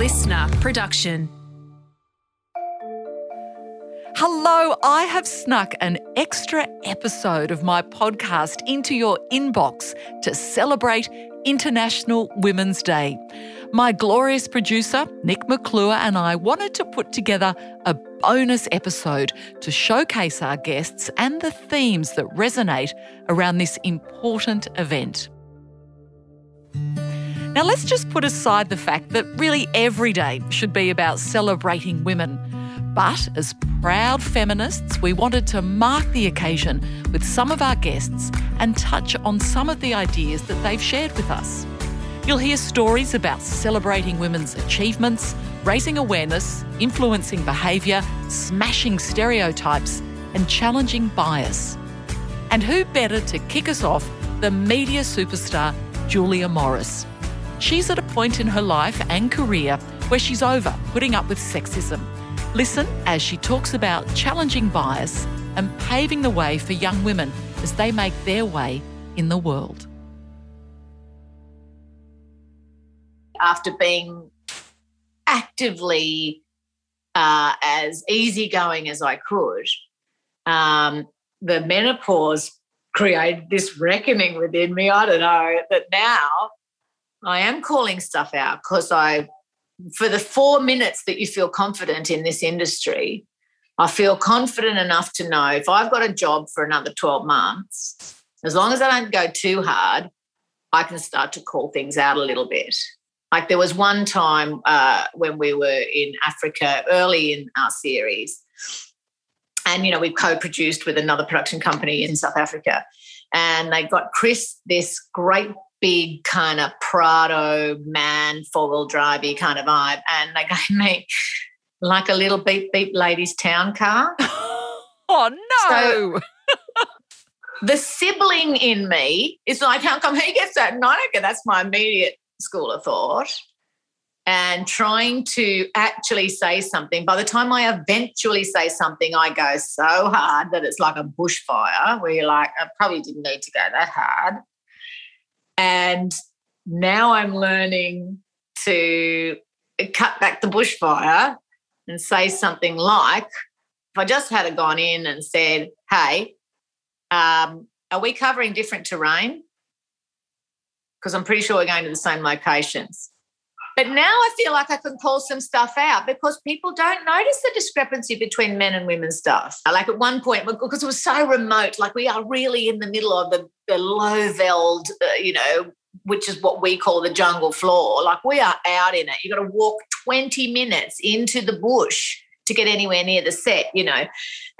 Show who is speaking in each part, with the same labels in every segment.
Speaker 1: listener production.
Speaker 2: Hello, I have snuck an extra episode of my podcast into your inbox to celebrate International Women's Day. My glorious producer, Nick McClure, and I wanted to put together a bonus episode to showcase our guests and the themes that resonate around this important event. Now, let's just put aside the fact that really every day should be about celebrating women. But as proud feminists, we wanted to mark the occasion with some of our guests and touch on some of the ideas that they've shared with us. You'll hear stories about celebrating women's achievements, raising awareness, influencing behaviour, smashing stereotypes, and challenging bias. And who better to kick us off than media superstar Julia Morris? She's at a point in her life and career where she's over putting up with sexism. Listen as she talks about challenging bias and paving the way for young women as they make their way in the world.
Speaker 3: After being actively uh, as easygoing as I could, um, the menopause created this reckoning within me. I don't know that now I am calling stuff out because I, for the four minutes that you feel confident in this industry, I feel confident enough to know if I've got a job for another 12 months, as long as I don't go too hard, I can start to call things out a little bit. Like there was one time uh, when we were in Africa early in our series, and you know we co-produced with another production company in South Africa, and they got Chris this great big kind of Prado man four wheel drivey kind of vibe, and they gave me like a little beep beep ladies town car.
Speaker 2: oh no! So,
Speaker 3: the sibling in me is like, how come he gets that and I don't get that's my immediate school of thought. And trying to actually say something. By the time I eventually say something, I go so hard that it's like a bushfire where you're like, I probably didn't need to go that hard. And now I'm learning to cut back the bushfire and say something like, if I just had gone in and said, hey, um, are we covering different terrain? Because I'm pretty sure we're going to the same locations. But now I feel like I can call some stuff out because people don't notice the discrepancy between men and women's stuff. Like at one point, because it was so remote, like we are really in the middle of the, the low veld, uh, you know, which is what we call the jungle floor. Like we are out in it. You've got to walk 20 minutes into the bush to get anywhere near the set, you know.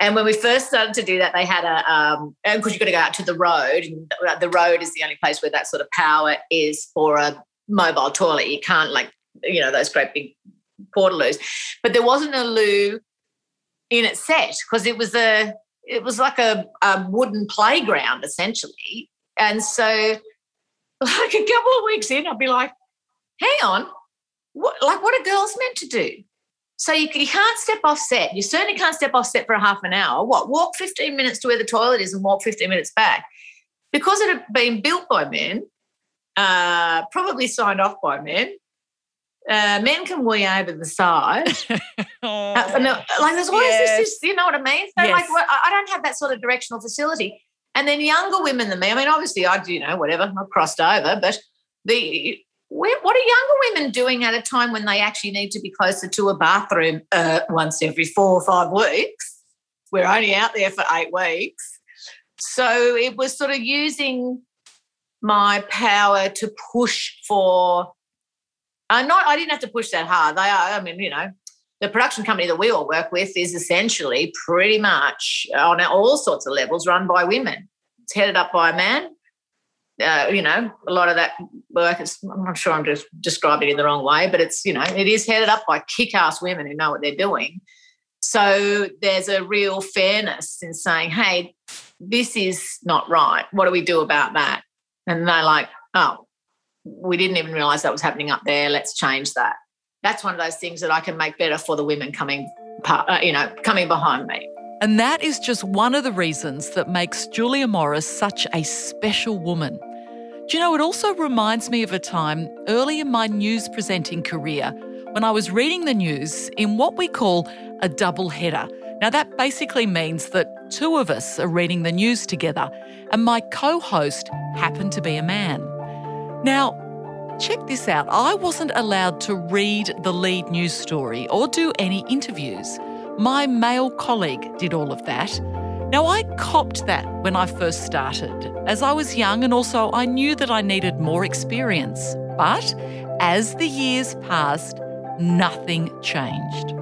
Speaker 3: And when we first started to do that, they had a, um, because you've got to go out to the road, and the road is the only place where that sort of power is for a mobile toilet. You can't like, you know, those great big portaloos. But there wasn't a loo in its set because it was a it was like a, a wooden playground essentially. And so like a couple of weeks in, I'd be like, hang on, what like what are girls meant to do? So you, you can't step off set. You certainly can't step off set for a half an hour. What? Walk 15 minutes to where the toilet is and walk 15 minutes back. Because it had been built by men, uh, probably signed off by men. Uh, men can wee over the side. oh, uh, no, like there's always yes. this, you know what I mean? So yes. like, I don't have that sort of directional facility. And then younger women than me. I mean, obviously, I do, you know, whatever. I've crossed over, but the what are younger women doing at a time when they actually need to be closer to a bathroom uh, once every four or five weeks? We're only out there for eight weeks. So it was sort of using my power to push for. I'm not. I didn't have to push that hard. They are. I mean, you know, the production company that we all work with is essentially pretty much on all sorts of levels run by women. It's headed up by a man. Uh, you know, a lot of that work is, I'm not sure I'm just describing it in the wrong way, but it's, you know, it is headed up by kick ass women who know what they're doing. So there's a real fairness in saying, hey, this is not right. What do we do about that? And they're like, oh, we didn't even realize that was happening up there. Let's change that. That's one of those things that I can make better for the women coming, uh, you know, coming behind me.
Speaker 2: And that is just one of the reasons that makes Julia Morris such a special woman. Do you know, it also reminds me of a time early in my news presenting career when I was reading the news in what we call a double header. Now, that basically means that two of us are reading the news together, and my co host happened to be a man. Now, check this out I wasn't allowed to read the lead news story or do any interviews. My male colleague did all of that. Now, I copped that when I first started, as I was young and also I knew that I needed more experience. But as the years passed, nothing changed.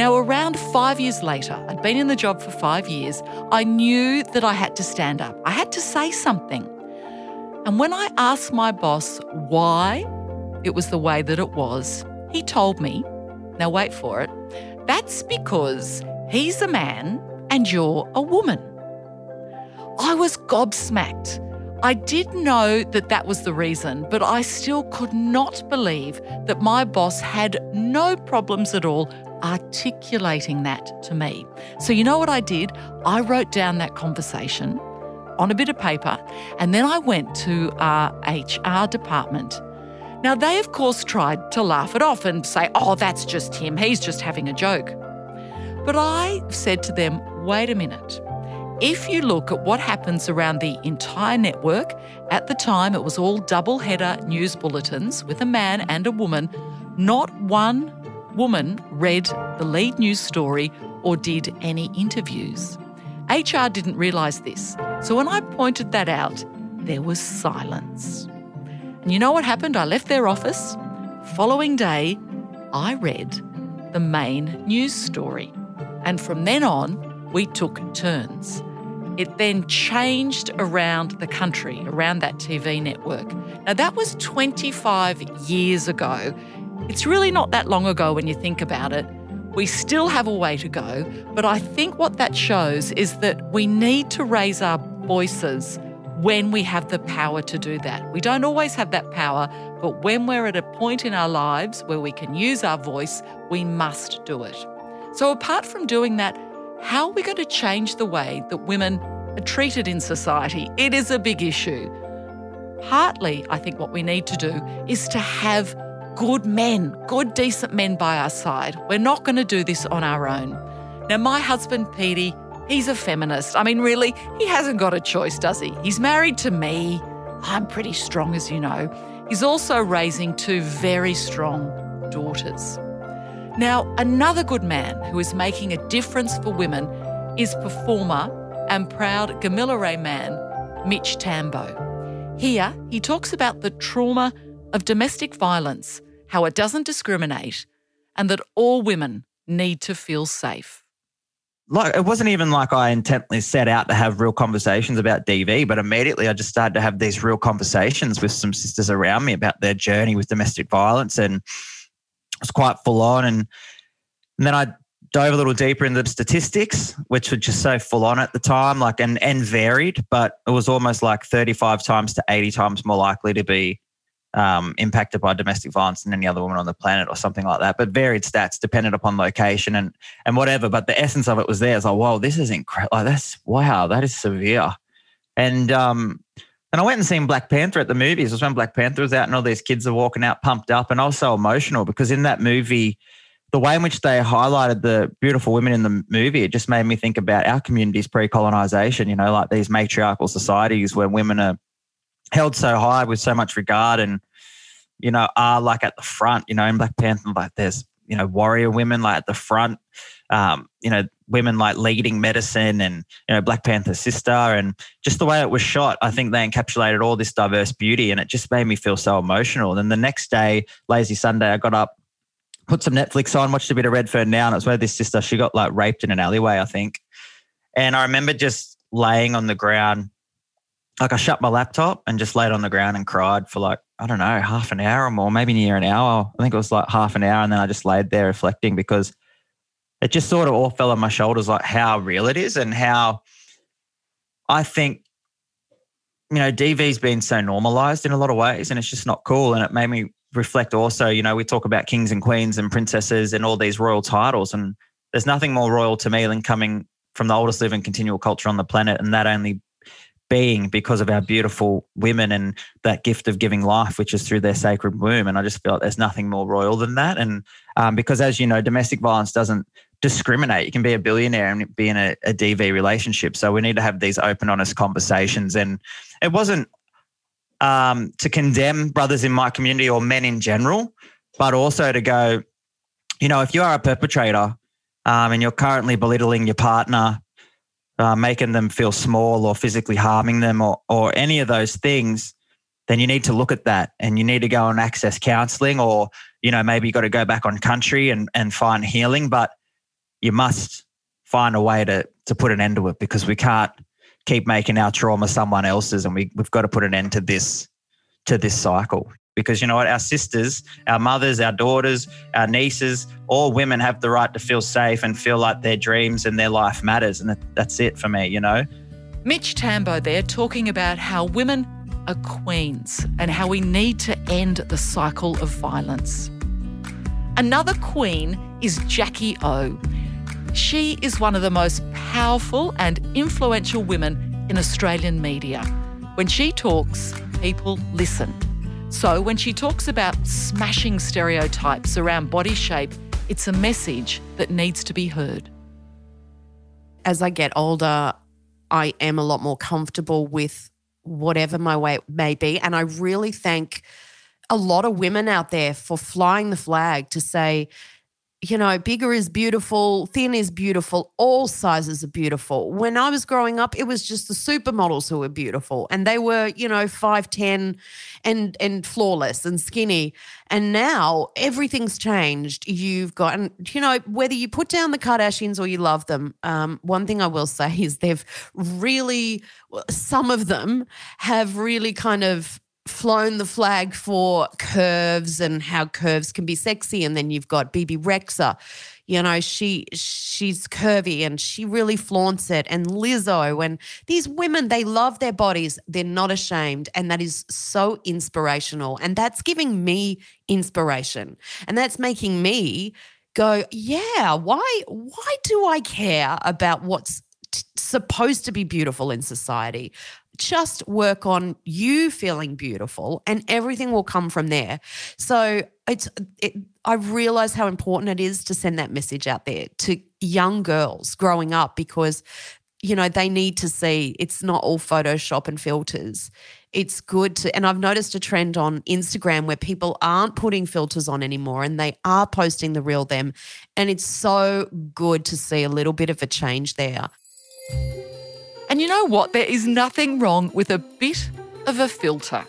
Speaker 2: Now, around five years later, I'd been in the job for five years, I knew that I had to stand up. I had to say something. And when I asked my boss why it was the way that it was, he told me, now wait for it, that's because he's a man and you're a woman. I was gobsmacked. I did know that that was the reason, but I still could not believe that my boss had no problems at all articulating that to me. So, you know what I did? I wrote down that conversation on a bit of paper and then I went to our HR department. Now, they of course tried to laugh it off and say, oh, that's just him, he's just having a joke. But I said to them, wait a minute. If you look at what happens around the entire network, at the time it was all double header news bulletins with a man and a woman, not one woman read the lead news story or did any interviews. HR didn't realise this, so when I pointed that out, there was silence. And you know what happened? I left their office. Following day, I read the main news story. And from then on, we took turns. It then changed around the country, around that TV network. Now, that was 25 years ago. It's really not that long ago when you think about it. We still have a way to go, but I think what that shows is that we need to raise our voices when we have the power to do that. We don't always have that power, but when we're at a point in our lives where we can use our voice, we must do it. So, apart from doing that, how are we going to change the way that women are treated in society? It is a big issue. Partly, I think what we need to do is to have good men, good, decent men by our side. We're not going to do this on our own. Now, my husband, Petey, he's a feminist. I mean, really, he hasn't got a choice, does he? He's married to me. I'm pretty strong, as you know. He's also raising two very strong daughters. Now, another good man who is making a difference for women is performer and proud Gamilaroi man, Mitch Tambo. Here, he talks about the trauma of domestic violence, how it doesn't discriminate, and that all women need to feel safe.
Speaker 4: Like it wasn't even like I intently set out to have real conversations about DV, but immediately I just started to have these real conversations with some sisters around me about their journey with domestic violence, and it was quite full on. And, and then I dove a little deeper into the statistics, which were just so full on at the time, like and and varied, but it was almost like 35 times to 80 times more likely to be um, impacted by domestic violence than any other woman on the planet or something like that. But varied stats dependent upon location and and whatever. But the essence of it was there. It's like, whoa, this is incredible. Like, that's wow, that is severe. And um, and I went and seen Black Panther at the movies. It was when Black Panther was out and all these kids are walking out pumped up. And I was so emotional because in that movie, the way in which they highlighted the beautiful women in the movie, it just made me think about our communities pre-colonization, you know, like these matriarchal societies where women are held so high with so much regard and you know are like at the front you know in black panther like there's you know warrior women like at the front um, you know women like leading medicine and you know black panther's sister. And just the way it was shot i think they encapsulated all this diverse beauty and it just made me feel so emotional. And then the next day lazy sunday i got up put some netflix on watched a bit of redfern now and it's where this sister she got like raped in an alleyway i think. And i remember just laying on the ground like I shut my laptop and just laid on the ground and cried for like, I don't know, half an hour or more, maybe near an hour. I think it was like half an hour. And then I just laid there reflecting because it just sort of all fell on my shoulders, like how real it is and how I think, you know, DV's been so normalized in a lot of ways and it's just not cool. And it made me reflect also, you know, we talk about kings and queens and princesses and all these royal titles. And there's nothing more royal to me than coming from the oldest living continual culture on the planet. And that only being because of our beautiful women and that gift of giving life, which is through their sacred womb. And I just feel like there's nothing more royal than that. And um, because, as you know, domestic violence doesn't discriminate. You can be a billionaire and be in a, a DV relationship. So we need to have these open, honest conversations. And it wasn't um, to condemn brothers in my community or men in general, but also to go, you know, if you are a perpetrator um, and you're currently belittling your partner, uh, making them feel small or physically harming them or, or any of those things, then you need to look at that and you need to go and access counseling or, you know, maybe you got to go back on country and, and find healing. But you must find a way to, to put an end to it because we can't keep making our trauma someone else's and we, we've got to put an end to this to this cycle because you know what our sisters our mothers our daughters our nieces all women have the right to feel safe and feel like their dreams and their life matters and that's it for me you know
Speaker 2: mitch tambo there talking about how women are queens and how we need to end the cycle of violence another queen is jackie o she is one of the most powerful and influential women in Australian media. When she talks, people listen. So when she talks about smashing stereotypes around body shape, it's a message that needs to be heard.
Speaker 5: As I get older, I am a lot more comfortable with whatever my weight may be. And I really thank a lot of women out there for flying the flag to say, you know, bigger is beautiful, thin is beautiful, all sizes are beautiful. When I was growing up, it was just the supermodels who were beautiful and they were, you know, 5'10 and and flawless and skinny. And now everything's changed. You've got and you know, whether you put down the Kardashians or you love them, um, one thing I will say is they've really some of them have really kind of flown the flag for curves and how curves can be sexy. And then you've got Bebe Rexha. You know, she she's curvy and she really flaunts it. And Lizzo and these women, they love their bodies. They're not ashamed. And that is so inspirational. And that's giving me inspiration. And that's making me go, yeah, why why do I care about what's supposed to be beautiful in society? Just work on you feeling beautiful and everything will come from there. So it's it, I realize how important it is to send that message out there to young girls growing up because you know they need to see it's not all photoshop and filters it's good to and i've noticed a trend on instagram where people aren't putting filters on anymore and they are posting the real them and it's so good to see a little bit of a change there
Speaker 2: and you know what? There is nothing wrong with a bit of a filter.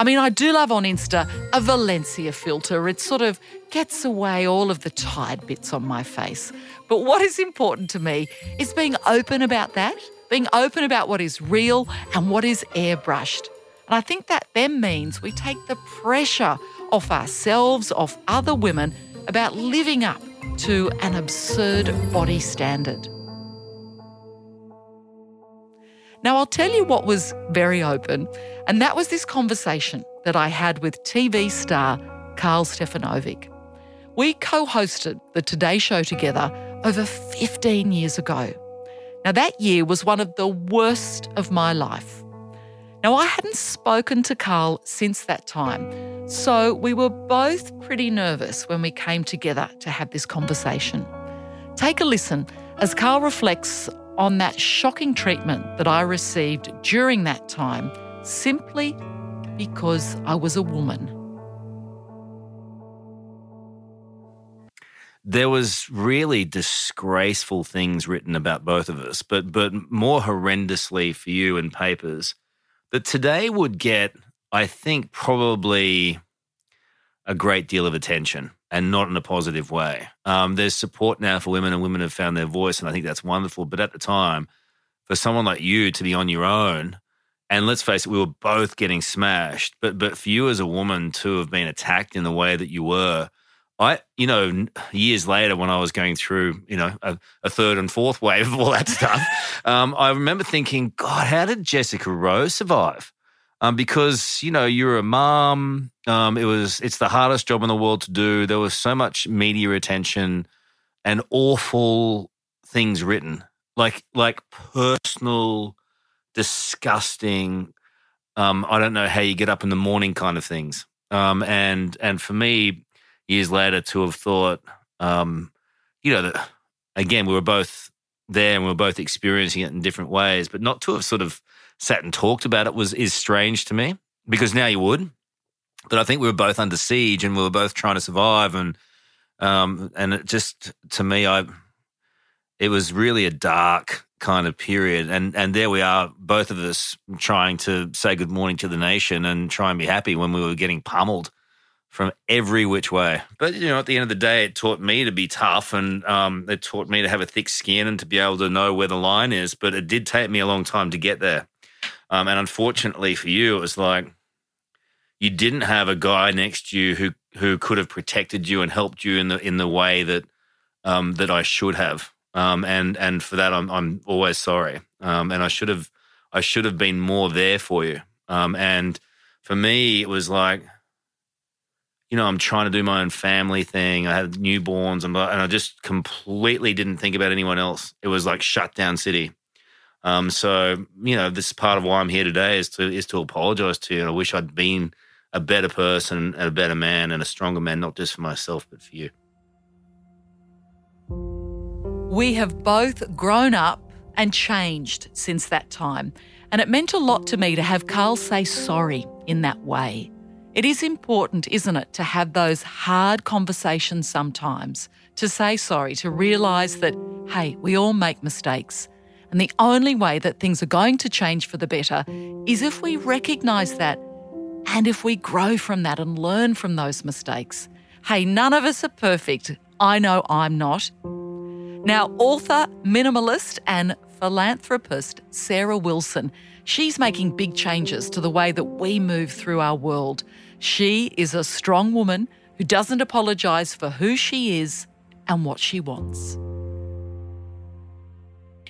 Speaker 2: I mean, I do love on Insta a Valencia filter. It sort of gets away all of the tired bits on my face. But what is important to me is being open about that, being open about what is real and what is airbrushed. And I think that then means we take the pressure off ourselves, off other women about living up to an absurd body standard. Now, I'll tell you what was very open, and that was this conversation that I had with TV star Karl Stefanovic. We co hosted the Today Show together over 15 years ago. Now, that year was one of the worst of my life. Now, I hadn't spoken to Karl since that time, so we were both pretty nervous when we came together to have this conversation. Take a listen as Karl reflects on that shocking treatment that I received during that time simply because I was a woman.
Speaker 6: There was really disgraceful things written about both of us, but but more horrendously for you in papers that today would get, I think, probably a great deal of attention and not in a positive way. Um, there's support now for women, and women have found their voice, and I think that's wonderful. But at the time, for someone like you to be on your own, and let's face it, we were both getting smashed. But but for you as a woman to have been attacked in the way that you were, I you know years later when I was going through you know a, a third and fourth wave of all that stuff, um, I remember thinking, God, how did Jessica Rowe survive? Um, because you know you're a mom. Um, it was it's the hardest job in the world to do. There was so much media attention and awful things written, like like personal disgusting. Um, I don't know how you get up in the morning kind of things. Um, and and for me, years later, to have thought, um, you know, that again, we were both there and we were both experiencing it in different ways, but not to have sort of sat and talked about it was is strange to me because now you would. But I think we were both under siege and we were both trying to survive and um, and it just to me, I it was really a dark kind of period. And and there we are, both of us trying to say good morning to the nation and try and be happy when we were getting pummeled from every which way. But you know, at the end of the day, it taught me to be tough, and um, it taught me to have a thick skin and to be able to know where the line is. But it did take me a long time to get there. Um, and unfortunately for you, it was like you didn't have a guy next to you who who could have protected you and helped you in the in the way that um, that I should have. Um, and and for that, I'm I'm always sorry. Um, and I should have I should have been more there for you. Um, and for me, it was like, you know, I'm trying to do my own family thing. I had newborns, and, and I just completely didn't think about anyone else. It was like shut down city. Um, so you know, this is part of why I'm here today is to is to apologize to you. And I wish I'd been a better person, and a better man, and a stronger man, not just for myself, but for you.
Speaker 2: We have both grown up and changed since that time, and it meant a lot to me to have Karl say sorry in that way. It is important, isn't it, to have those hard conversations sometimes, to say sorry, to realise that, hey, we all make mistakes. And the only way that things are going to change for the better is if we recognise that and if we grow from that and learn from those mistakes. Hey, none of us are perfect. I know I'm not. Now, author, minimalist, and philanthropist Sarah Wilson, she's making big changes to the way that we move through our world. She is a strong woman who doesn't apologise for who she is and what she wants.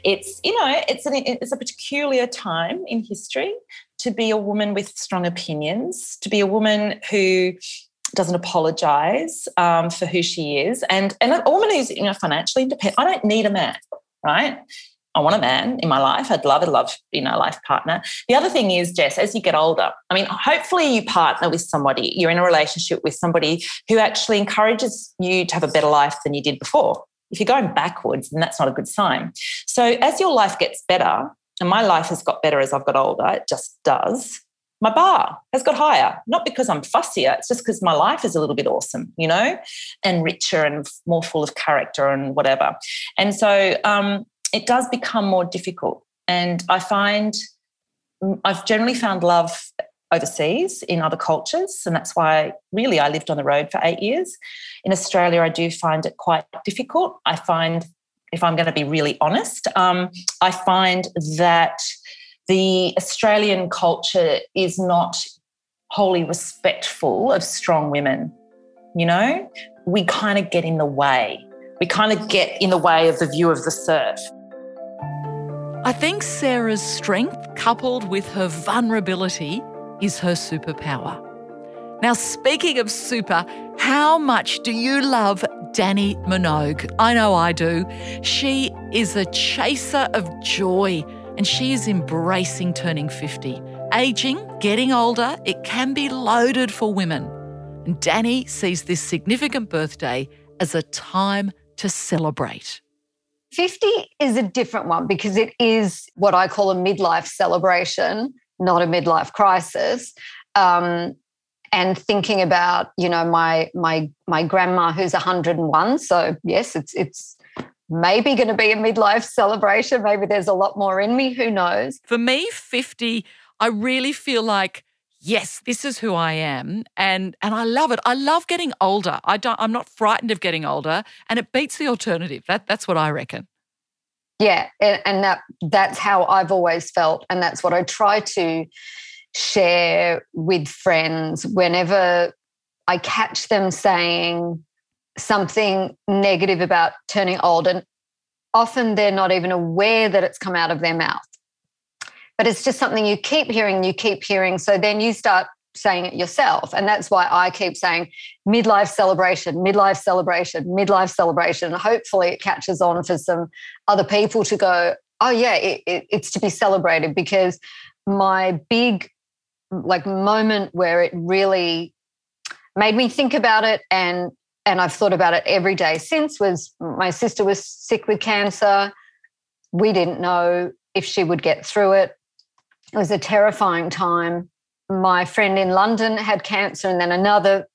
Speaker 7: It's, you know, it's, an, it's a peculiar time in history to be a woman with strong opinions, to be a woman who doesn't apologize um, for who she is, and and a woman who's you know financially independent. I don't need a man, right? I want a man in my life. I'd love a love, you know, life partner. The other thing is, Jess, as you get older, I mean, hopefully you partner with somebody, you're in a relationship with somebody who actually encourages you to have a better life than you did before. If you're going backwards, then that's not a good sign. So as your life gets better, and my life has got better as I've got older, it just does my bar has got higher, not because I'm fussier, it's just because my life is a little bit awesome, you know, and richer and more full of character and whatever. And so um, it does become more difficult. And I find mm, I've generally found love overseas in other cultures. And that's why really I lived on the road for eight years. In Australia, I do find it quite difficult. I find, if I'm going to be really honest, um, I find that the Australian culture is not wholly respectful of strong women. You know, we kind of get in the way. We kind of get in the way of the view of the surf.
Speaker 2: I think Sarah's strength, coupled with her vulnerability, is her superpower. Now, speaking of super, how much do you love Dannii Minogue? I know I do. She is a chaser of joy and she is embracing turning 50. Aging, getting older, it can be loaded for women. And Dannii sees this significant birthday as a time to celebrate.
Speaker 8: 50 is a different one because it is what I call a midlife celebration, not a midlife crisis. Um, and thinking about, you know, my my my grandma who's 101. So yes, it's it's maybe going to be a midlife celebration. Maybe there's a lot more in me. Who knows?
Speaker 2: For me, 50, I really feel like, yes, this is who I am. And and I love it. I love getting older. I don't I'm not frightened of getting older. And it beats the alternative. That that's what I reckon.
Speaker 8: Yeah. And that that's how I've always felt. And that's what I try to share with friends whenever I catch them saying, something negative about turning old. And often they're not even aware that it's come out of their mouth. But it's just something you keep hearing, you keep hearing. So then you start saying it yourself. And that's why I keep saying midlife celebration, midlife celebration, midlife celebration. Hopefully it catches on for some other people to go, oh yeah, it, it, it's to be celebrated because my big like moment where it really made me think about it and and I've thought about it every day since was my sister was sick with cancer. We didn't know if she would get through it. It was a terrifying time. My friend in London had cancer, and then another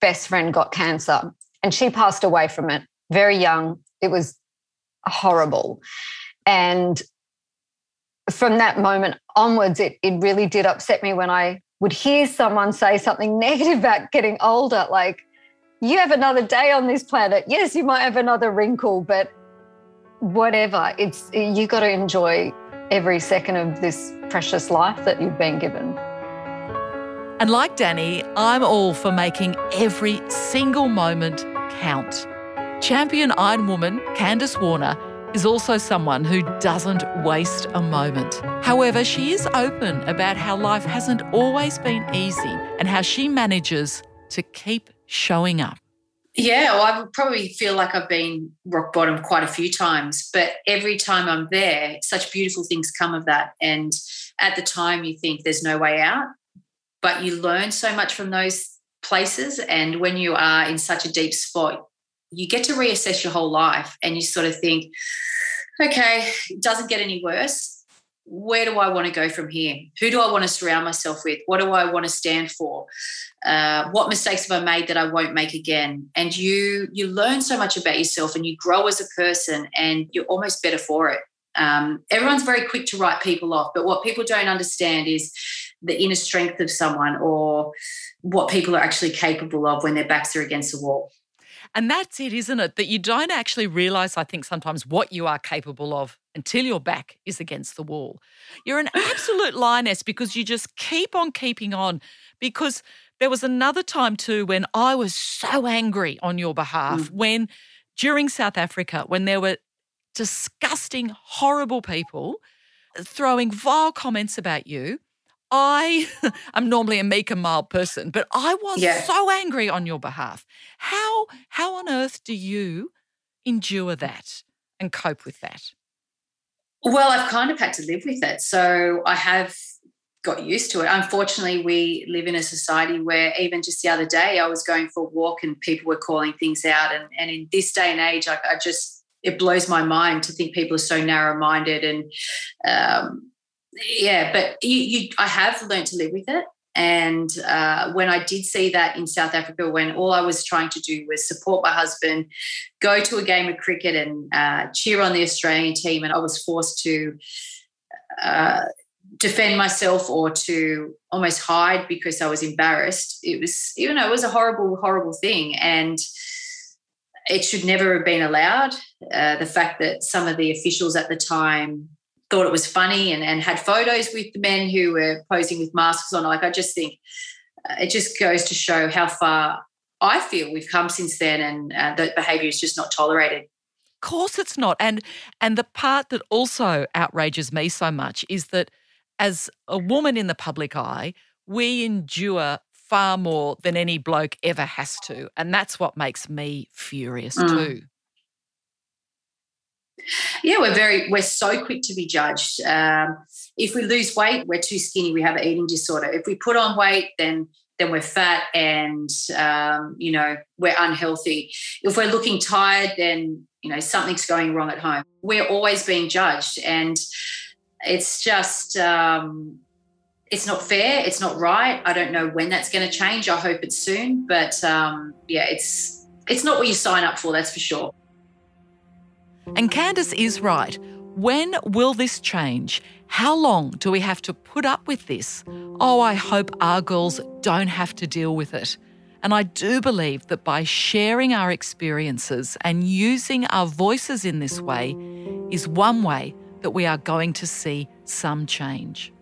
Speaker 8: best friend got cancer, and she passed away from it very young. It was horrible. And from that moment onwards, it, it really did upset me when I would hear someone say something negative about getting older, like, you have another day on this planet. Yes, you might have another wrinkle, but whatever. It's you got to enjoy every second of this precious life that you've been given.
Speaker 2: And like Dannii, I'm all for making every single moment count. Champion Iron Woman Candice Warner is also someone who doesn't waste a moment. However, she is open about how life hasn't always been easy and how she manages to keep showing up.
Speaker 9: Yeah, well, I probably feel like I've been rock bottom quite a few times, but every time I'm there, such beautiful things come of that. And at the time, you think there's no way out, but you learn so much from those places. And when you are in such a deep spot, you get to reassess your whole life and you sort of think, okay, it doesn't get any worse where do I want to go from here? Who do I want to surround myself with? What do I want to stand for? Uh, what mistakes have I made that I won't make again? And you you learn so much about yourself, and you grow as a person, and you're almost better for it. Um, everyone's very quick to write people off, but what people don't understand is the inner strength of someone, or what people are actually capable of when their backs are against the wall.
Speaker 2: And that's it, isn't it? That you don't actually realize, I think, sometimes what you are capable of until your back is against the wall. You're an absolute lioness because you just keep on keeping on. Because there was another time too when I was so angry on your behalf mm. when during South Africa, when there were disgusting, horrible people throwing vile comments about you. I am normally a meek and mild person, but I was yeah. so angry on your behalf. How how on earth do you endure that and cope with that?
Speaker 9: Well, I've kind of had to live with it. So I have got used to it. Unfortunately, we live in a society where even just the other day I was going for a walk and people were calling things out. And, and in this day and age, I, I just, it blows my mind to think people are so narrow minded and um, yeah, but you, you, I have learned to live with it. And uh, when I did see that in South Africa, when all I was trying to do was support my husband, go to a game of cricket and uh, cheer on the Australian team, and I was forced to uh, defend myself or to almost hide because I was embarrassed. It was, you know, it was a horrible, horrible thing. And it should never have been allowed. Uh, the fact that some of the officials at the time thought it was funny and, and had photos with the men who were posing with masks on. Like, I just think uh, it just goes to show how far I feel we've come since then and uh, that behaviour is just not tolerated.
Speaker 2: Of course it's not. And and the part that also outrages me so much is that as a woman in the public eye, we endure far more than any bloke ever has to. And that's what makes me furious mm. too.
Speaker 9: Yeah, we're very we're so quick to be judged. Um, if we lose weight, we're too skinny. We have an eating disorder. If we put on weight, then then we're fat and um, you know we're unhealthy. If we're looking tired, then you know something's going wrong at home. We're always being judged, and it's just um, it's not fair. It's not right. I don't know when that's going to change. I hope it's soon, but um, yeah, it's it's not what you sign up for. That's for sure.
Speaker 2: And Candice is right. When will this change? How long do we have to put up with this? Oh, I hope our girls don't have to deal with it. And I do believe that by sharing our experiences and using our voices in this way is one way that we are going to see some change.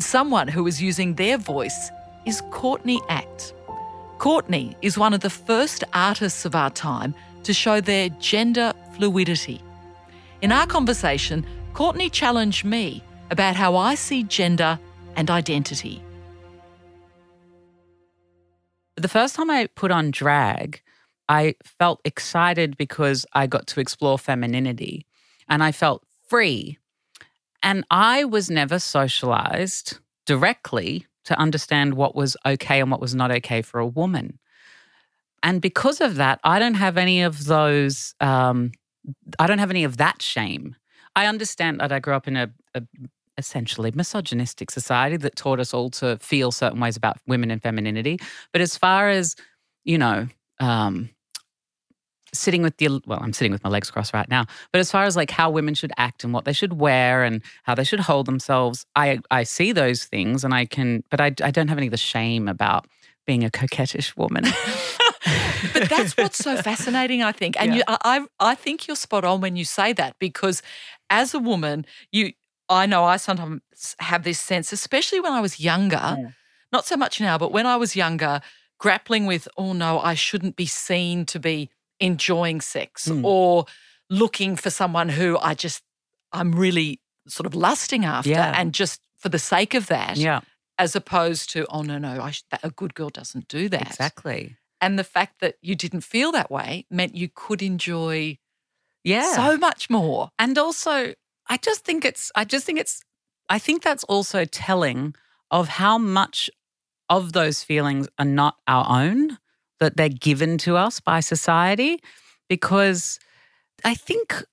Speaker 2: Someone who is using their voice is Courtney Act. Courtney is one of the first artists of our time to show their gender fluidity. In our conversation, Courtney challenged me about how I see gender and identity.
Speaker 10: The first time I put on drag, I felt excited because I got to explore femininity and I felt free. And I was never socialized directly to understand what was okay and what was not okay for a woman. And because of that, I don't have any of those, um, I don't have any of that shame. I understand that I grew up in a, a essentially misogynistic society that taught us all to feel certain ways about women and femininity. But as far as, you know, um, sitting with the well i'm sitting with my legs crossed right now but as far as like how women should act and what they should wear and how they should hold themselves i i see those things and i can but i, I don't have any of the shame about being a coquettish woman
Speaker 2: but that's what's so fascinating i think and
Speaker 10: Yeah.
Speaker 2: you I, I think you're spot on when you say that because as a woman you i know i sometimes have this sense especially when i was younger
Speaker 10: Mm.
Speaker 2: not so much now but when i was younger grappling with oh no i shouldn't be seen to be enjoying sex
Speaker 10: Mm.
Speaker 2: or looking for someone who i just i'm really sort of lusting after
Speaker 10: Yeah.
Speaker 2: and just for the sake of that
Speaker 10: yeah
Speaker 2: as opposed to oh no no I sh- that, a good girl doesn't do that
Speaker 10: exactly
Speaker 2: and the fact that you didn't feel that way meant you could enjoy
Speaker 10: yeah
Speaker 2: so much more.
Speaker 10: And also, I just think it's, I just think it's, I think that's also telling of how much of those feelings are not our own, that they're given to us by society. Because I think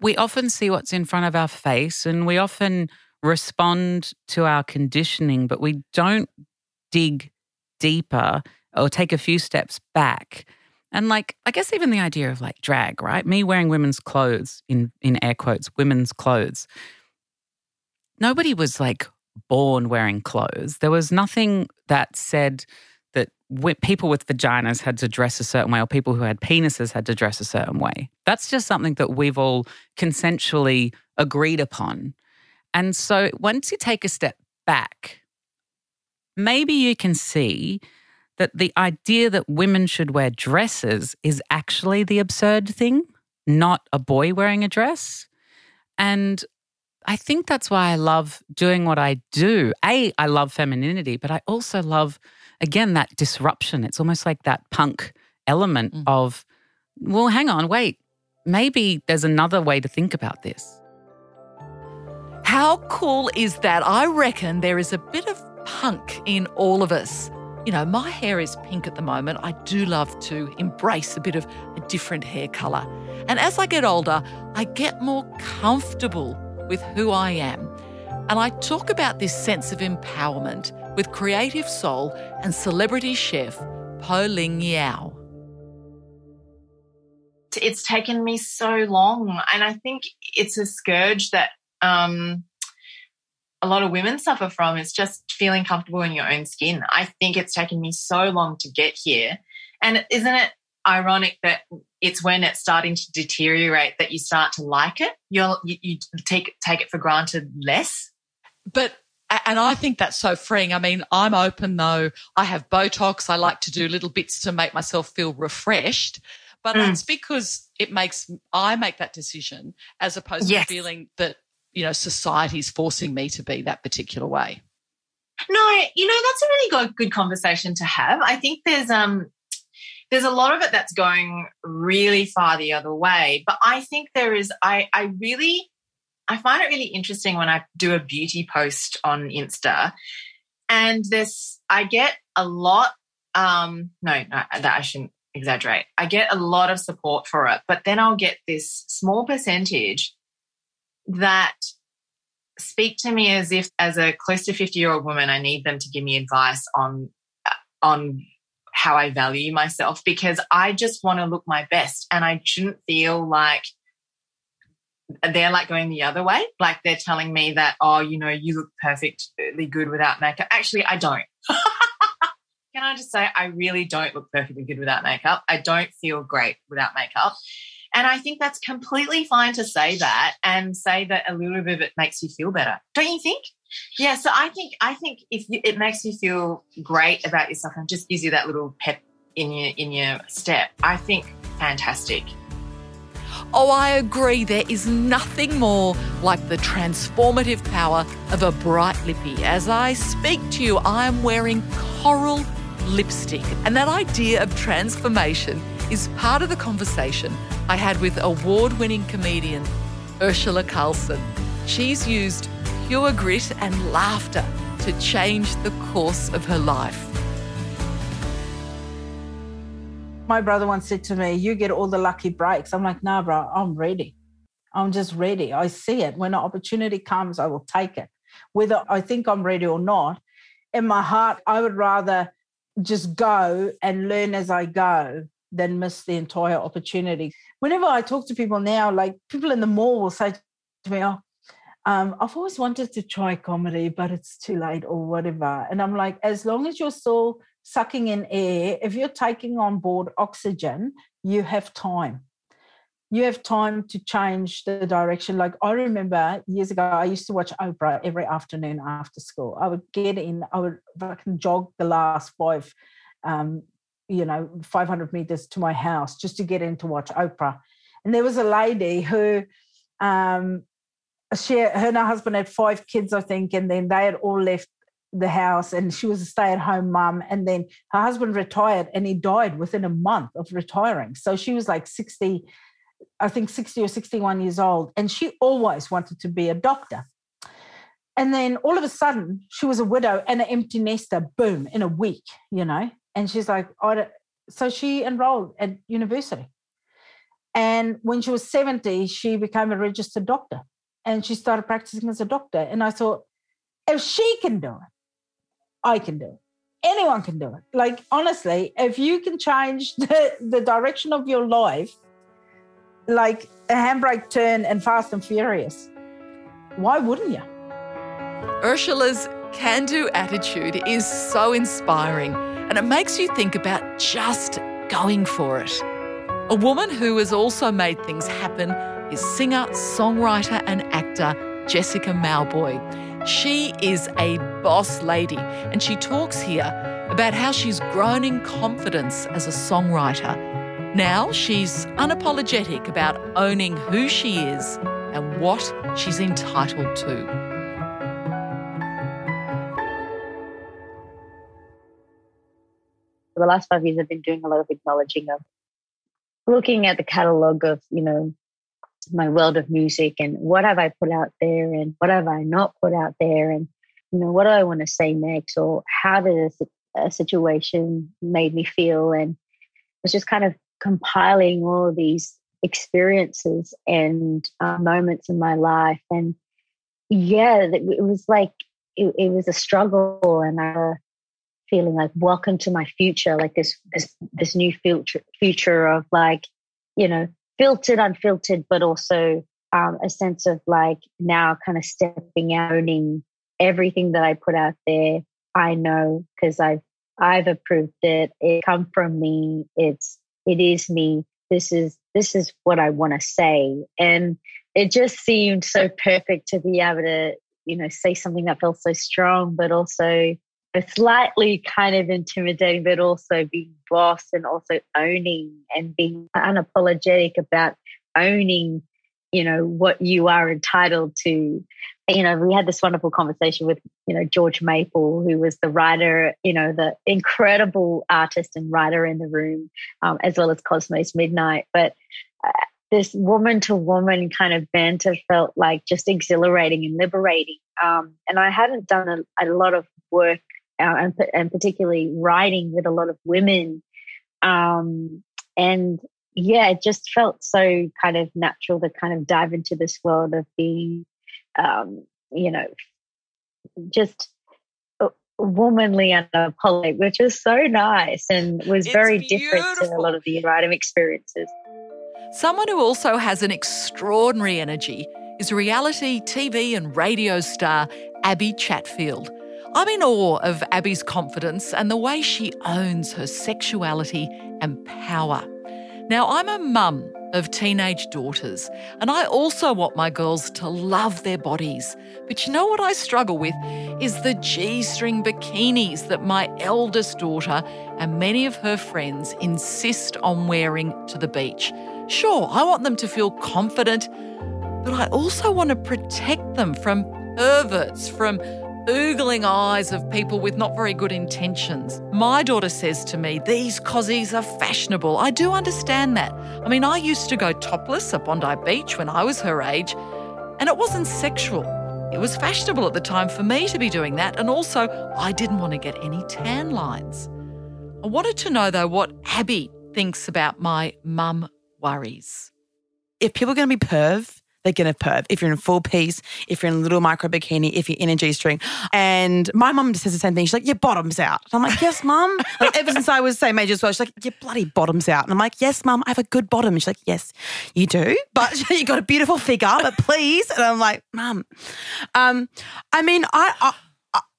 Speaker 10: we often see what's in front of our face and we often respond to our conditioning, but we don't dig deeper or take a few steps back. And like, I guess even the idea of like drag, right? Me wearing women's clothes in in air quotes, women's clothes. Nobody was like born wearing clothes. There was nothing that said that people with vaginas had to dress a certain way or people who had penises had to dress a certain way. That's just something that we've all consensually agreed upon. And so once you take a step back, maybe you can see that the idea that women should wear dresses is actually the absurd thing, not a boy wearing a dress. And I think that's why I love doing what I do. A, I love femininity, but I also love, again, that disruption. It's almost like that punk element
Speaker 2: Mm.
Speaker 10: of, well, hang on, wait, maybe there's another way to think about this.
Speaker 2: How cool is that? I reckon there is a bit of punk in all of us. You know, my hair is pink at the moment. I do love to embrace a bit of a different hair colour. And as I get older, I get more comfortable with who I am. And I talk about this sense of empowerment with creative soul and celebrity chef Poh Ling Yeow.
Speaker 3: it's taken me so long and i think it's a scourge that um a lot of women suffer from it's just feeling comfortable in your own skin. I think it's taken me so long to get here. And isn't it ironic that it's when it's starting to deteriorate that you start to like it? You'll you, you take take it for granted less?
Speaker 2: But and I think that's so freeing. I mean, I'm open though. I have Botox. I like to do little bits to make myself feel refreshed. But
Speaker 3: Mm.
Speaker 2: it's because it makes I make that decision as opposed
Speaker 3: Yes.
Speaker 2: to feeling that, you know, society's forcing me to be that particular way.
Speaker 3: No, you know that's a really good, good conversation to have. I think there's um there's a lot of it that's going really far the other way, but I think there is I I really I find it really interesting when I do a beauty post on Insta and this I get a lot um no, no that I shouldn't exaggerate. I get a lot of support for it, but then I'll get this small percentage that speak to me as if as a close to 50 year old woman i need them to give me advice on on how i value myself because i just want to look my best and i shouldn't feel like they're like going the other way like they're telling me that oh you know you look perfectly good without makeup actually i don't can i just say i really don't look perfectly good without makeup i don't feel great without makeup and I think that's completely fine to say that and say that a little bit of it makes you feel better. Don't you think? Yeah. So I think I think if you, it makes you feel great about yourself and just gives you that little pep in your in your step, I think fantastic.
Speaker 2: Oh, I agree, there is nothing more like the transformative power of a bright lippy. As I speak to you, I am wearing coral lipstick, and that idea of transformation is part of the conversation I had with award winning comedian Urzila Carlson. She's used pure grit and laughter to change the course of her life.
Speaker 11: My brother once said to me, You get all the lucky breaks. I'm like, No, bro, I'm ready. I'm just ready. I see it. When an opportunity comes, I will take it. Whether I think I'm ready or not, in my heart, I would rather just go and learn as I go than miss the entire opportunity. Whenever I talk to people now, like people in the mall will say to me, Oh, um, I've always wanted to try comedy, but it's too late or whatever. And I'm like, as long as you're still sucking in air, if you're taking on board oxygen, you have time. You have time to change the direction. Like I remember years ago, I used to watch Oprah every afternoon after school. I would get in, I would fucking jog the last five, um, you know, 500 meters to my house just to get in to watch Oprah. And there was a lady who, um, she, her and her husband had five kids, I think, and then they had all left the house and she was a stay-at-home mum and then her husband retired and he died within a month of retiring. So she was like 60 i think 60 or 61 years old and she always wanted to be a doctor. And then all of a sudden she was a widow and an empty nester boom in a week you know? And she's like I so she enrolled at university. And when she was 70 she became a registered doctor and she started practicing as a doctor. And i thought if she can do it I can do it. Anyone can do it. Like, honestly, if you can change the, the direction of your life, like a handbrake turn and Fast and Furious, why wouldn't you?
Speaker 2: Urzila's can do attitude is so inspiring and it makes you think about just going for it. A woman who has also made things happen is singer, songwriter, and actor Jessica Mauboy. She is a boss lady, and she talks here about how she's grown in confidence as a songwriter. Now she's unapologetic about owning who she is and what she's entitled to.
Speaker 12: For the last five years, I've been doing a lot of acknowledging of looking at the catalogue of, you know, my world of music and what have I put out there and what have I not put out there and you know what do I want to say next? Or how did a, situation made me feel? And it was just kind of compiling all of these experiences and uh, moments in my life. And yeah it was like it, it was a struggle and a feeling like welcome to my future like this this this new future future of like you know filtered, unfiltered, but also um, a sense of like now kind of stepping out, owning everything that I put out there. I know because I've I've approved it. It come from me. It's it is me. This is this is what I want to say, and it just seemed so perfect to be able to you know say something that felt so strong, but also slightly kind of intimidating, but also being boss and also owning and being unapologetic about owning, you know, what you are entitled to. You know, we had this wonderful conversation with, you know, George Maple, who was the writer, you know, the incredible artist and writer in the room, um, as well as Cosmos Midnight. But uh, this woman to woman kind of banter felt like just exhilarating and liberating. Um, and I hadn't done a, a lot of work and, and particularly writing with a lot of women. Um, and yeah, it just felt so kind of natural to kind of dive into this world of being, um, you know, just womanly and apologetic, which was so nice and was it's very beautiful. different to a lot of the writing experiences.
Speaker 2: Someone who also has an extraordinary energy is reality TV and radio star Abbie Chatfield. I'm in awe of Abbie's confidence and the way she owns her sexuality and power. Now, I'm a mum of teenage daughters, and I also want my girls to love their bodies. But you know what I struggle with is the G string bikinis that my eldest daughter and many of her friends insist on wearing to the beach. Sure, I want them to feel confident, but I also want to protect them from perverts, from oogling eyes of people with not very good intentions. My daughter says to me, These cozies are fashionable. I do understand that. I mean, I used to go topless at Bondi Beach when I was her age, and it wasn't sexual. It was fashionable at the time for me to be doing that, and also I didn't want to get any tan lines. I wanted to know, though, what Abbie thinks about my mum worries.
Speaker 13: If people are going to be perv, they're going to perv. If you're in a full piece, if you're in a little micro bikini, if you're in a G string. And my mum just says the same thing. She's like, your bottom's out. And I'm like, yes, mum. like, ever since I was same age as well, she's like, your bloody bottom's out. And I'm like, yes, mum, I have a good bottom. And she's like, yes, you do. But you got a beautiful figure, but please. And I'm like, mum. Um, I mean, I, I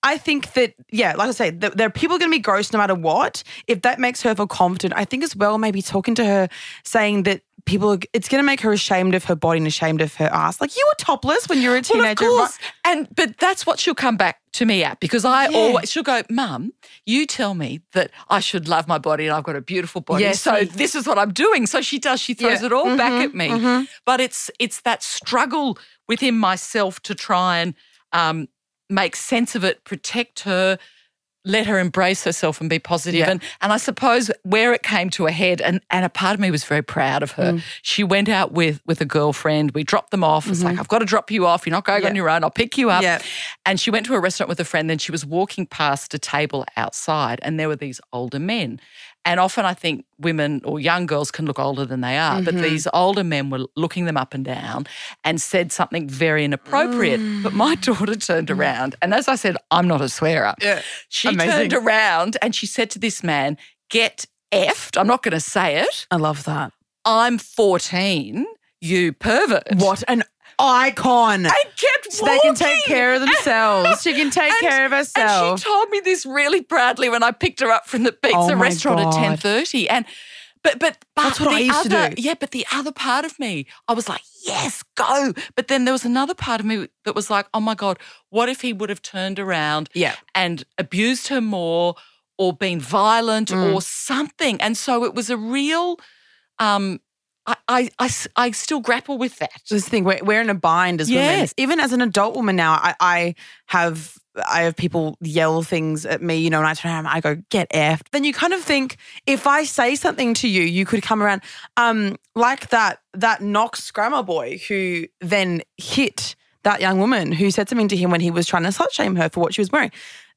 Speaker 13: I think that, yeah, like I say, there are people going to be gross no matter what. If that makes her feel confident, I think as well, maybe talking to her, saying that people, it's going to make her ashamed of her body and ashamed of her ass. Like you were topless when you were a teenager.
Speaker 2: Well. And, but that's what she'll come back to me at because I yeah. always, she'll go, Mum, you tell me that I should love my body and I've got a beautiful body. Yes. So this is what I'm doing. So she does, she throws yeah. it all mm-hmm, back at me. Mm-hmm. But it's, it's that struggle within myself to try and, um, make sense of it, protect her, let her embrace herself and be positive. Yeah. And and I suppose where it came to a head, and, and a part of me was very proud of her. Mm. She went out with with a girlfriend. We dropped them off. It's mm-hmm. like, I've got to drop you off. You're not going yeah. on your own. I'll pick you up. Yeah. And she went to a restaurant with a friend. Then she was walking past a table outside, and there were these older men. And often I think women or young girls can look older than they are, mm-hmm. but these older men were looking them up and down and said something very inappropriate. Mm. But my daughter turned mm. around, and as I said, I'm not a swearer. Yeah. She Amazing. turned around and she said to this man, Get effed. I'm not going to say it.
Speaker 13: I love that.
Speaker 2: I'm 14 you pervert.
Speaker 13: What an icon.
Speaker 2: I kept
Speaker 13: so They can take care of themselves. she can take and, care of herself.
Speaker 2: And she told me this really proudly when I picked her up from the pizza oh restaurant God. at ten thirty. And but but but
Speaker 13: that's what
Speaker 2: I
Speaker 13: used
Speaker 2: other,
Speaker 13: to do.
Speaker 2: Yeah, but the other part of me, I was like, yes, go. But then there was another part of me that was like, oh my God, what if he would have turned around
Speaker 13: yeah.
Speaker 2: and abused her more or been violent mm. or something? And so it was a real um I, I, I, I still grapple with that.
Speaker 13: This thing, we're, we're in a bind as yes. women. Even as an adult woman now, I, I have I have people yell things at me, you know, and I turn around I go, get effed. Then you kind of think, if I say something to you, you could come around. Um, like that that Knox grammar boy who then hit that young woman who said something to him when he was trying to slut shame her for what she was wearing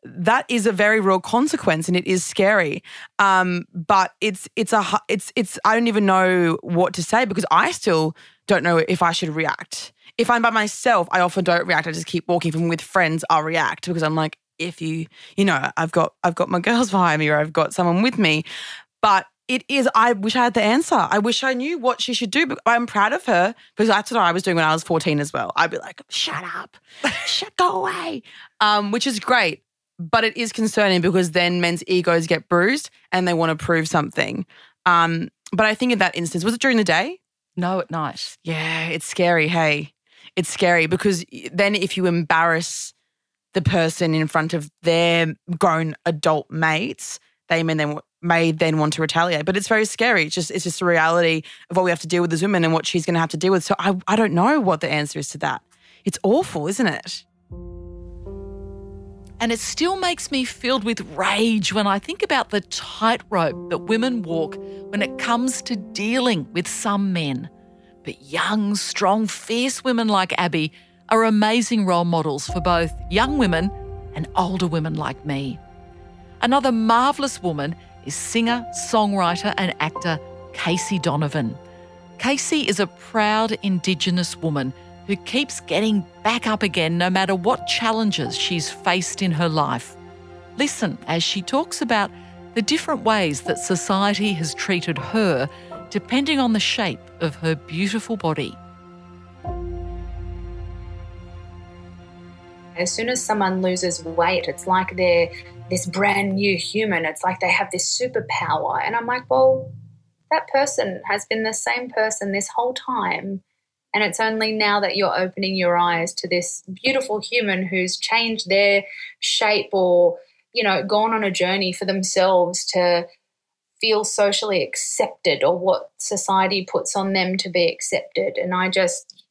Speaker 13: that is a very real consequence and it is scary. Um, but it's it's a it's it's i don't even know what to say because i still don't know if i should react. If i'm by myself i often don't react. I just keep walking. If i'm with friends i'll react because i'm like if you you know i've got i've got my girls behind me or i've got someone with me. But it is i wish i had the answer. I wish i knew what she should do but i'm proud of her because that's what i was doing when i was 14 as well. I'd be like shut up. Shut go away. Um, which is great but it is concerning because then men's egos get bruised and they want to prove something. Um, but I think in that instance, was it during the day?
Speaker 2: No, at night.
Speaker 13: Yeah, it's scary. Hey, it's scary because then if you embarrass the person in front of their grown adult mates, they may then may then want to retaliate. But it's very scary. It's just it's just a reality of what we have to deal with as women and what she's going to have to deal with. So I I don't know what the answer is to that. It's awful, isn't it?
Speaker 2: And it still makes me filled with rage when I think about the tightrope that women walk when it comes to dealing with some men. But young, strong, fierce women like Abbie are amazing role models for both young women and older women like me. Another marvellous woman is singer, songwriter, and actor Casey Donovan. Casey is a proud Indigenous woman who keeps getting back up again no matter what challenges she's faced in her life. Listen as she talks about the different ways that society has treated her depending on the shape of her beautiful body.
Speaker 14: As soon as someone loses weight, it's like they're this brand new human. It's like they have this superpower. And I'm like, well, that person has been the same person this whole time. And it's only now that you're opening your eyes to this beautiful human who's changed their shape or, you know, gone on a journey for themselves to feel socially accepted or what society puts on them to be accepted. And I just,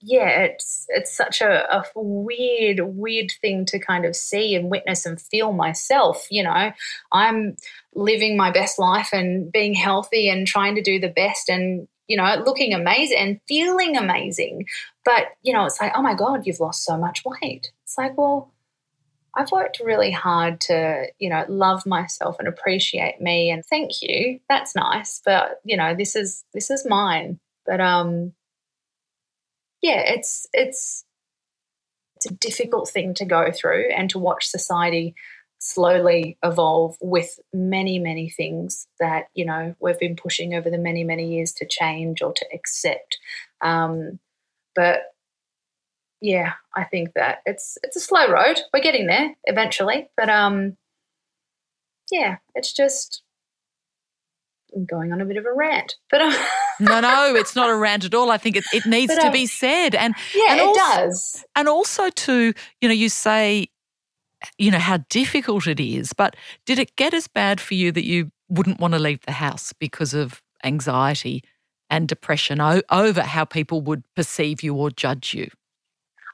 Speaker 14: yeah, it's it's such a, a, weird, weird thing to kind of see and witness and feel myself. You know, I'm living my best life and being healthy and trying to do the best and you know looking amazing and feeling amazing. But you know, it's like, oh my god, you've lost so much weight. It's like, well, I've worked really hard to, you know, love myself and appreciate me and thank you. That's nice, but you know, this is this is mine. But um yeah, it's it's it's a difficult thing to go through and to watch society slowly evolve with many many things that you know we've been pushing over the many many years to change or to accept um, but yeah i think that it's it's a slow road we're getting there eventually but um yeah it's just I'm going on a bit of a rant, but uh,
Speaker 2: no, no, it's not a rant at all. I think it, it needs but, to um, be said, and
Speaker 14: yeah,
Speaker 2: and
Speaker 14: it
Speaker 2: also,
Speaker 14: does.
Speaker 2: And also, to you know, you say, you know, how difficult it is, but did it get as bad for you that you wouldn't want to leave the house because of anxiety and depression o- over how people would perceive you or judge you?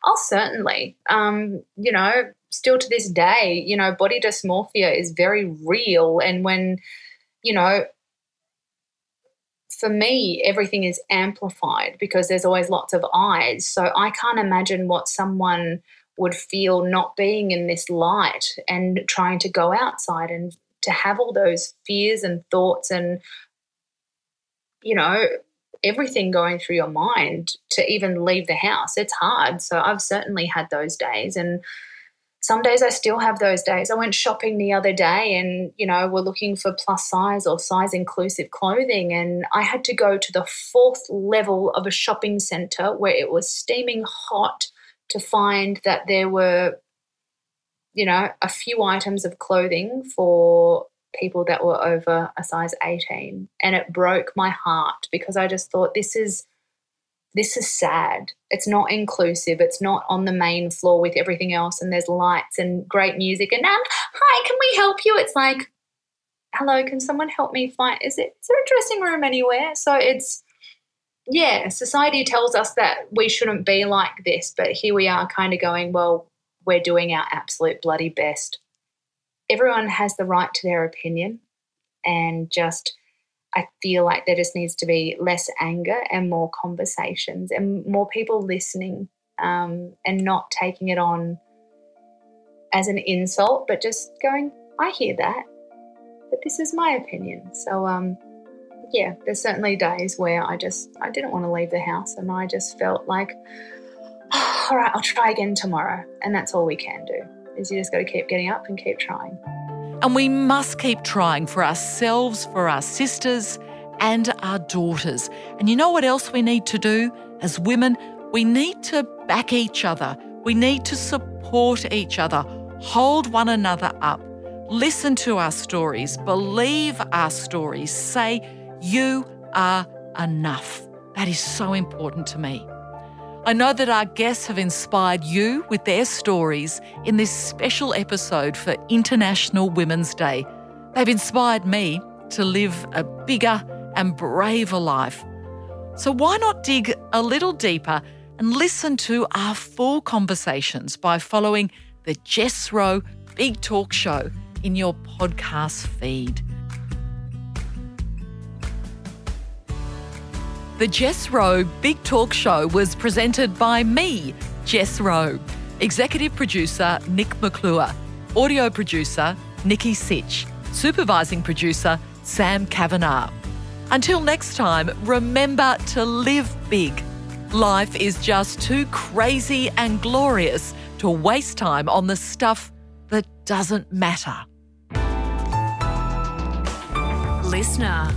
Speaker 14: Oh, certainly. Um, you know, still to this day, you know, body dysmorphia is very real, and when you know for me, everything is amplified because there's always lots of eyes. So I can't imagine what someone would feel not being in this light and trying to go outside and to have all those fears and thoughts and, you know, everything going through your mind to even leave the house. It's hard. So I've certainly had those days. And some days I still have those days. I went shopping the other day and, you know, we're looking for plus size or size inclusive clothing. And I had to go to the fourth level of a shopping center where it was steaming hot to find that there were, you know, a few items of clothing for people that were over a size 18. And it broke my heart because I just thought this is this is sad. It's not inclusive. It's not on the main floor with everything else, and there's lights and great music. And um, hi, can we help you? It's like, hello, can someone help me find? Is it is there a dressing room anywhere? So it's yeah, society tells us that we shouldn't be like this, but here we are, kind of going, well, we're doing our absolute bloody best. Everyone has the right to their opinion, and just I feel like there just needs to be less anger and more conversations and more people listening um, and not taking it on as an insult, but just going, I hear that, but this is my opinion. So, um, yeah, there's certainly days where I just I didn't want to leave the house, and I just felt like, oh, all right, I'll try again tomorrow, and that's all we can do. Is you just got to keep getting up and keep trying.
Speaker 2: And we must keep trying for ourselves, for our sisters, and our daughters. And you know what else we need to do as women? We need to back each other. We need to support each other, hold one another up, listen to our stories, believe our stories, say, You are enough. That is so important to me. I know that our guests have inspired you with their stories in this special episode for International Women's Day. They've inspired me to live a bigger and braver life. So, why not dig a little deeper and listen to our full conversations by following the Jess Rowe Big Talk Show in your podcast feed? The Jess Rowe Big Talk Show was presented by me, Jess Rowe, executive producer Nick McClure, audio producer Nikki Sitch, supervising producer Sam Kavanagh. Until next time, remember to live big. Life is just too crazy and glorious to waste time on the stuff that doesn't matter.
Speaker 1: Listener.